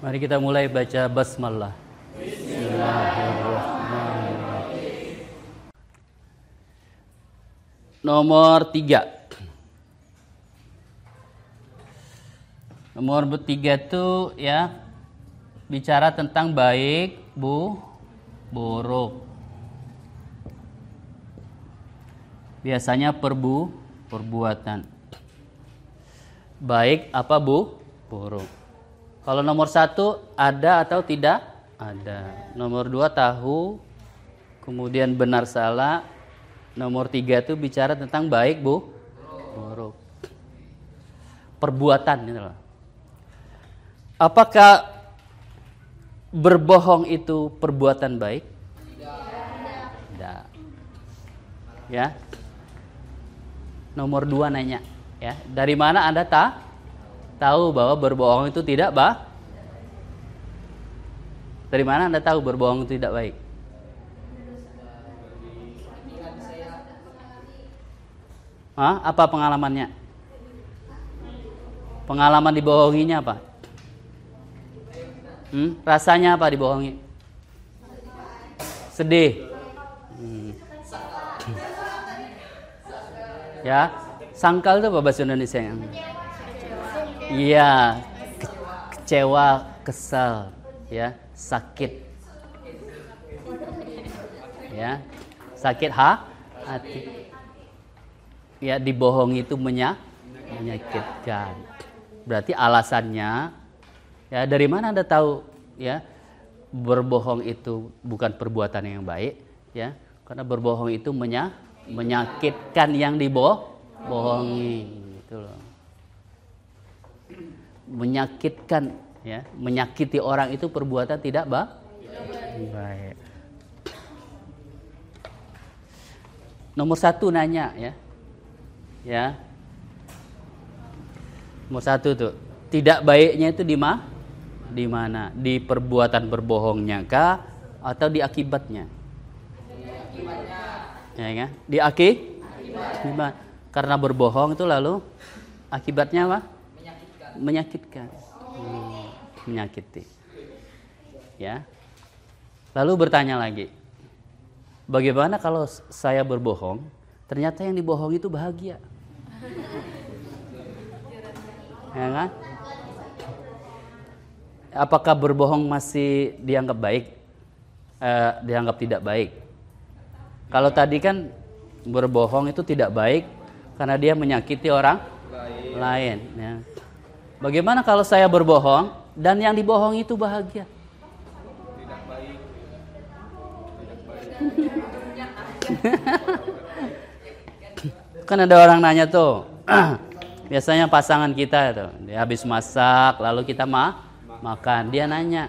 Mari kita mulai baca basmalah. Bismillahirrahmanirrahim. Nomor tiga. Nomor tiga itu ya bicara tentang baik, bu, buruk. Biasanya perbu, perbuatan. Baik apa bu? Buruk. Kalau nomor satu ada atau tidak? Ada. Nomor dua tahu, kemudian benar salah. Nomor tiga itu bicara tentang baik bu, buruk. Perbuatan gitu loh. Apakah berbohong itu perbuatan baik? Tidak. Ya. Nomor dua nanya, ya. Dari mana anda tak? Tahu bahwa berbohong itu tidak bah? Dari mana Anda tahu berbohong itu tidak baik? Hah? Apa pengalamannya? Pengalaman dibohonginya apa? Hmm? Rasanya apa dibohongi? Sedih. Hmm. Ya, sangkal itu apa bahasa Indonesia yang? Iya, kecewa, kesal, ya, sakit. Ya, sakit ha? hati. Ya, dibohongi itu menya menyakitkan. Berarti alasannya ya dari mana Anda tahu ya berbohong itu bukan perbuatan yang baik ya karena berbohong itu menya menyakitkan yang dibohongi gitu loh menyakitkan ya. Menyakiti orang itu perbuatan tidak ba? Baik. Nomor satu nanya ya. Ya. Nomor satu tuh tidak baiknya itu di mana di mana? Di perbuatan berbohongnya kah? Atau di akibatnya? Ya kan di aki? Akibat. karena berbohong itu lalu akibatnya apa menyakitkan. Hmm, menyakiti. Ya. Lalu bertanya lagi bagaimana kalau saya berbohong ternyata yang dibohong itu bahagia? Ya kan? Apakah berbohong masih dianggap baik? Eh, dianggap tidak baik? Kalau tadi kan berbohong itu tidak baik karena dia menyakiti orang lain, lain ya. Bagaimana kalau saya berbohong dan yang dibohong itu bahagia? Tidak baik. kan ada orang nanya tuh, biasanya pasangan kita tuh, dia habis masak, lalu kita ma makan, dia nanya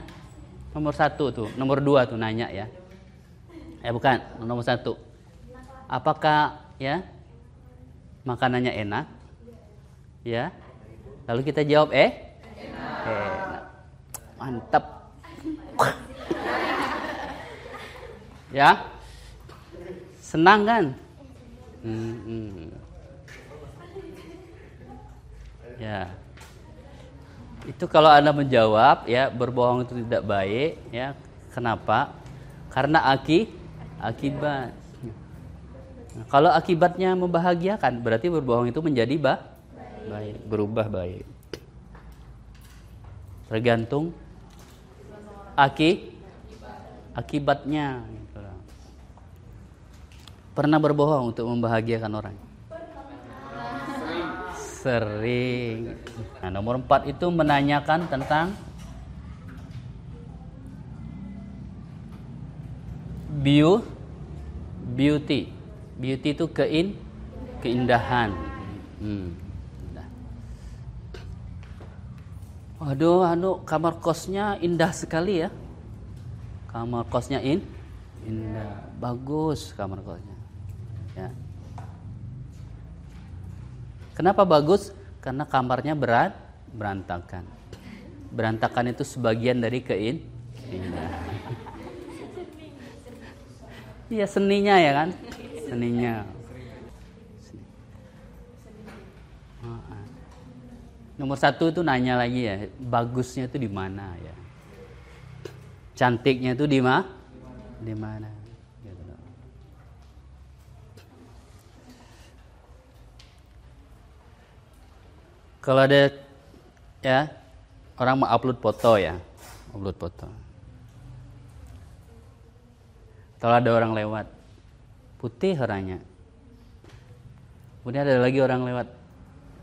nomor satu tuh, nomor dua tuh nanya ya, eh bukan nomor satu, apakah ya makanannya enak, ya Lalu kita jawab eh? Enak. Mantap. ya? Senang kan? Hmm, hmm. Ya. Itu kalau Anda menjawab ya berbohong itu tidak baik ya. Kenapa? Karena aki akibat. Nah, kalau akibatnya membahagiakan berarti berbohong itu menjadi bah baik berubah baik. Tergantung aki akibatnya. Pernah berbohong untuk membahagiakan orang? Sering. Nah nomor empat itu menanyakan tentang beauty beauty. Beauty itu kein keindahan. Hmm. Waduh, anu kamar kosnya indah sekali ya. Kamar kosnya in indah, bagus kamar kosnya. Ya. Kenapa bagus? Karena kamarnya berat, berantakan. Berantakan itu sebagian dari kein indah. Iya seninya ya kan, seninya. Nomor satu itu nanya lagi ya, bagusnya itu di mana ya? Cantiknya itu di mana? Di mana? Gitu Kalau ada ya orang mau upload foto ya, upload foto. Kalau ada orang lewat, putih orangnya. Kemudian ada lagi orang lewat,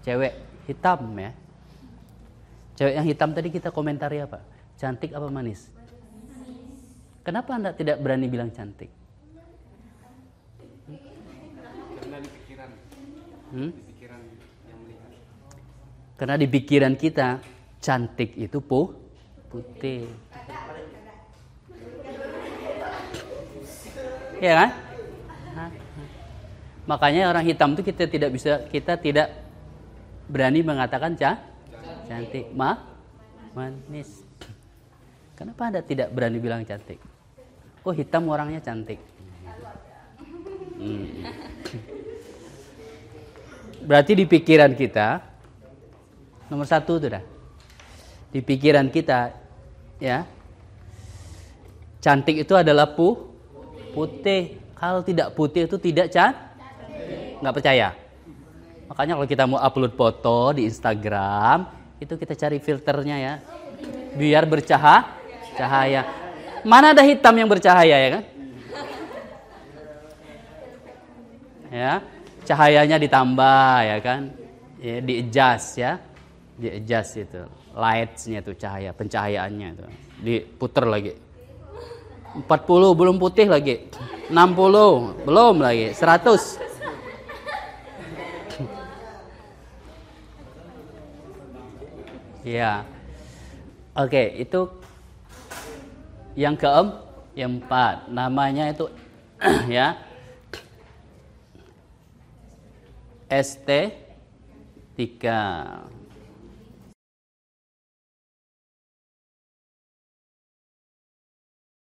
cewek hitam ya. Cewek yang hitam tadi kita komentari apa? Cantik apa manis? Kenapa anda tidak berani bilang cantik? Karena di pikiran. Hmm? Di pikiran yang melihat. Karena di pikiran kita cantik itu pu putih. Ya kan? Makanya orang hitam itu kita tidak bisa kita tidak berani mengatakan cantik cantik. Ma? Manis. Kenapa anda tidak berani bilang cantik? Oh hitam orangnya cantik? Hmm. berarti di pikiran kita nomor satu itu dah. Di pikiran kita ya cantik itu adalah pu putih. Kalau tidak putih itu tidak can nggak percaya. Makanya kalau kita mau upload foto di Instagram itu kita cari filternya ya. Biar bercahaya cahaya. Mana ada hitam yang bercahaya ya kan? Ya cahayanya ditambah ya kan? Ya, di adjust ya. Di adjust itu. Lightsnya itu cahaya pencahayaannya itu. Diputer lagi. 40 belum putih lagi. 60 belum lagi. 100 Ya. Oke, itu yang keem, yang empat. Namanya itu ya. ST 3